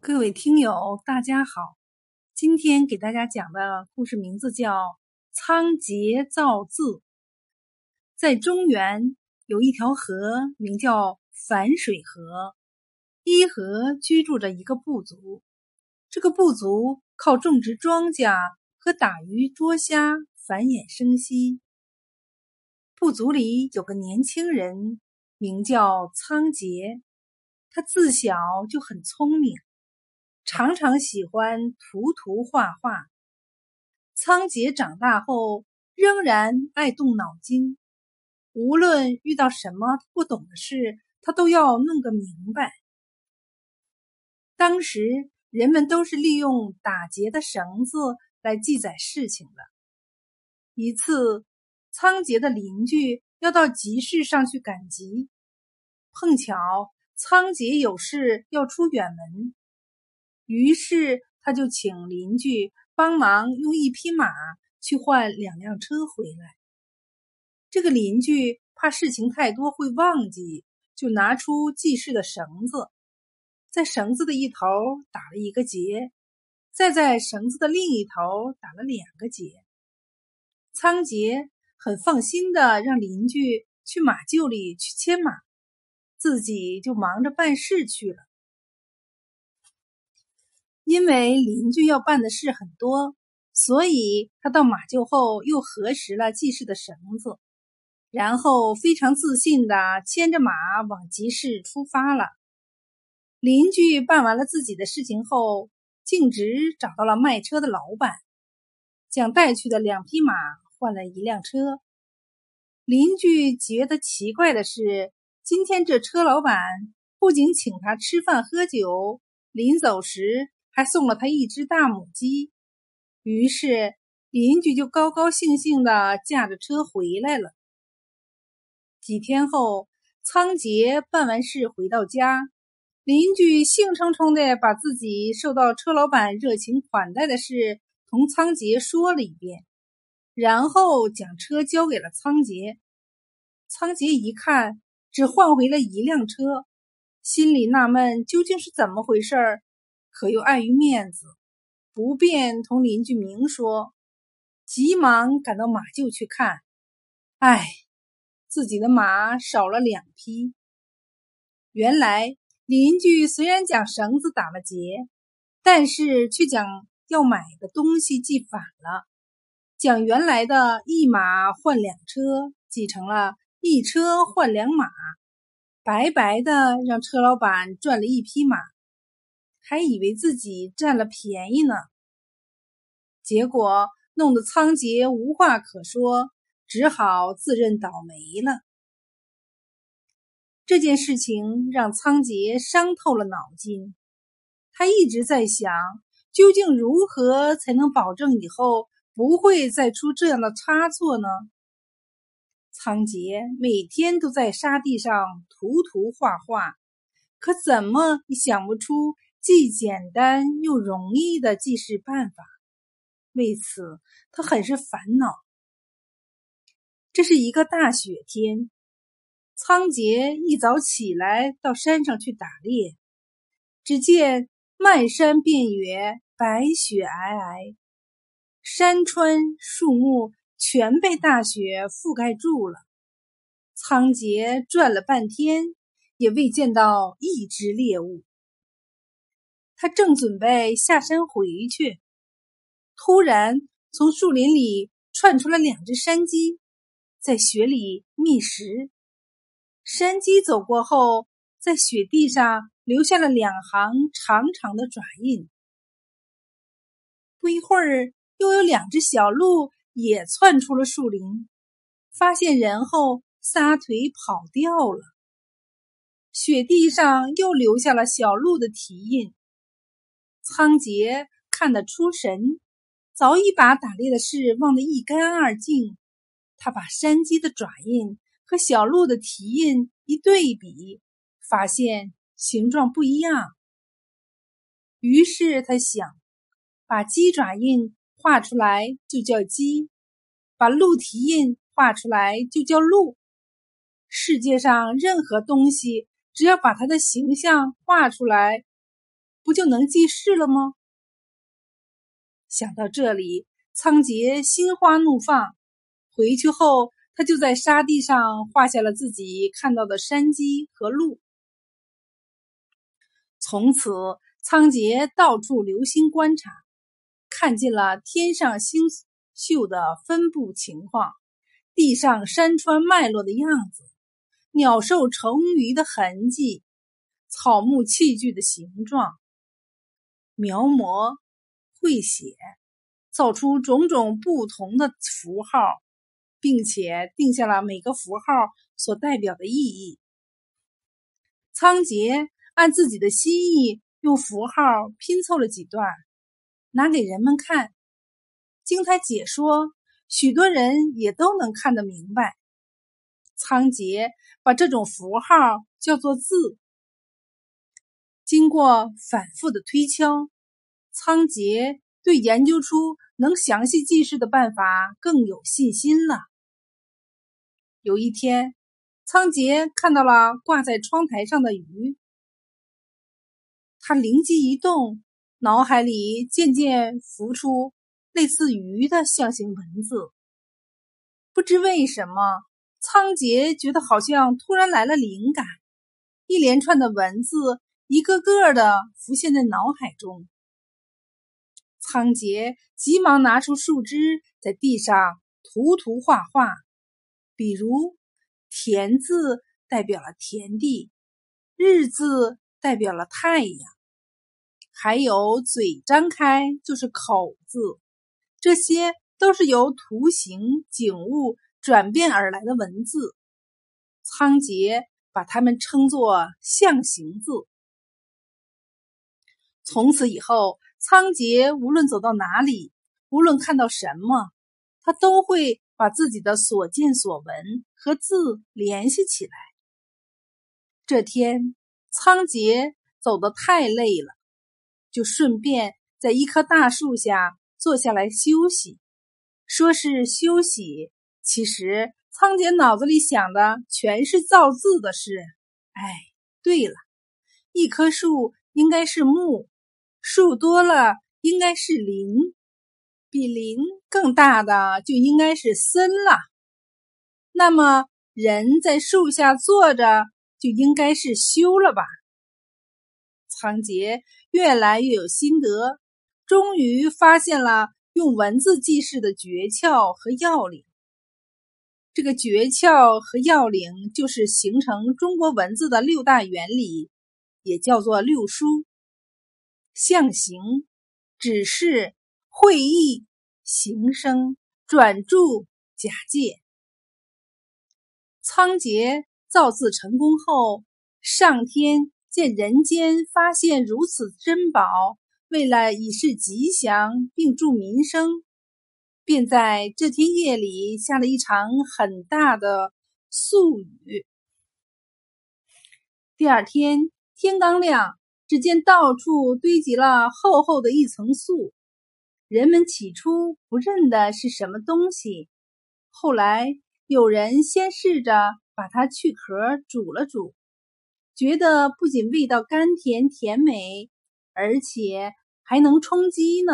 各位听友，大家好！今天给大家讲的故事名字叫《仓颉造字》。在中原有一条河，名叫樊水河。伊河居住着一个部族，这个部族靠种植庄稼和打鱼捉虾繁衍生息。部族里有个年轻人，名叫仓颉，他自小就很聪明。常常喜欢涂涂画画。仓颉长大后仍然爱动脑筋，无论遇到什么不懂的事，他都要弄个明白。当时人们都是利用打结的绳子来记载事情的。一次，仓颉的邻居要到集市上去赶集，碰巧仓颉有事要出远门。于是他就请邻居帮忙用一匹马去换两辆车回来。这个邻居怕事情太多会忘记，就拿出记事的绳子，在绳子的一头打了一个结，再在绳子的另一头打了两个结。仓颉很放心的让邻居去马厩里去牵马，自己就忙着办事去了。因为邻居要办的事很多，所以他到马厩后又核实了记事的绳子，然后非常自信的牵着马往集市出发了。邻居办完了自己的事情后，径直找到了卖车的老板，将带去的两匹马换了一辆车。邻居觉得奇怪的是，今天这车老板不仅请他吃饭喝酒，临走时。还送了他一只大母鸡，于是邻居就高高兴兴的驾着车回来了。几天后，仓颉办完事回到家，邻居兴冲冲的把自己受到车老板热情款待的事同仓颉说了一遍，然后将车交给了仓颉。仓颉一看，只换回了一辆车，心里纳闷，究竟是怎么回事儿？可又碍于面子，不便同邻居明说，急忙赶到马厩去看。唉，自己的马少了两匹。原来邻居虽然将绳子打了结，但是却将要买的东西记反了，将原来的一马换两车记成了一车换两马，白白的让车老板赚了一匹马。还以为自己占了便宜呢，结果弄得仓颉无话可说，只好自认倒霉了。这件事情让仓颉伤透了脑筋，他一直在想，究竟如何才能保证以后不会再出这样的差错呢？仓颉每天都在沙地上涂涂画画，可怎么也想不出。既简单又容易的记事办法，为此他很是烦恼。这是一个大雪天，仓颉一早起来到山上去打猎，只见漫山遍野白雪皑皑，山川树木全被大雪覆盖住了。仓颉转了半天，也未见到一只猎物。他正准备下山回去，突然从树林里窜出了两只山鸡，在雪里觅食。山鸡走过后，在雪地上留下了两行长长的爪印。不一会儿，又有两只小鹿也窜出了树林，发现人后撒腿跑掉了。雪地上又留下了小鹿的蹄印。仓颉看得出神，早已把打猎的事忘得一干二净。他把山鸡的爪印和小鹿的蹄印一对比，发现形状不一样。于是他想，把鸡爪印画出来就叫鸡，把鹿蹄印画出来就叫鹿。世界上任何东西，只要把它的形象画出来。不就能记事了吗？想到这里，仓颉心花怒放。回去后，他就在沙地上画下了自己看到的山鸡和鹿。从此，仓颉到处留心观察，看见了天上星宿的分布情况，地上山川脉络的样子，鸟兽虫鱼的痕迹，草木器具的形状，描摹、绘写，造出种种不同的符号，并且定下了每个符号所代表的意义。仓颉。按自己的心意，用符号拼凑了几段，拿给人们看。经他解说，许多人也都能看得明白。仓颉把这种符号叫做字。经过反复的推敲，仓颉对研究出能详细记事的办法更有信心了。有一天，仓颉看到了挂在窗台上的鱼。他灵机一动，脑海里渐渐浮出类似鱼的象形文字。不知为什么，仓颉觉得好像突然来了灵感，一连串的文字一个个的浮现在脑海中。仓颉急忙拿出树枝，在地上涂涂画画，比如“田”字代表了田地，“日”字代表了太阳。还有嘴张开就是口字，这些都是由图形景物转变而来的文字。仓颉把它们称作象形字。从此以后，仓颉无论走到哪里，无论看到什么，他都会把自己的所见所闻和字联系起来。这天，仓颉走得太累了。就顺便在一棵大树下坐下来休息，说是休息，其实仓颉脑子里想的全是造字的事。哎，对了，一棵树应该是木，树多了应该是林，比林更大的就应该是森了。那么人在树下坐着就应该是修了吧？仓颉越来越有心得，终于发现了用文字记事的诀窍和要领。这个诀窍和要领就是形成中国文字的六大原理，也叫做六书：象形、指示、会意、形声、转注、假借。仓颉造字成功后，上天。见人间发现如此珍宝，为了以示吉祥并助民生，便在这天夜里下了一场很大的宿雨。第二天天刚亮，只见到处堆积了厚厚的一层素。人们起初不认得是什么东西，后来有人先试着把它去壳煮了煮。觉得不仅味道甘甜甜美，而且还能充饥呢。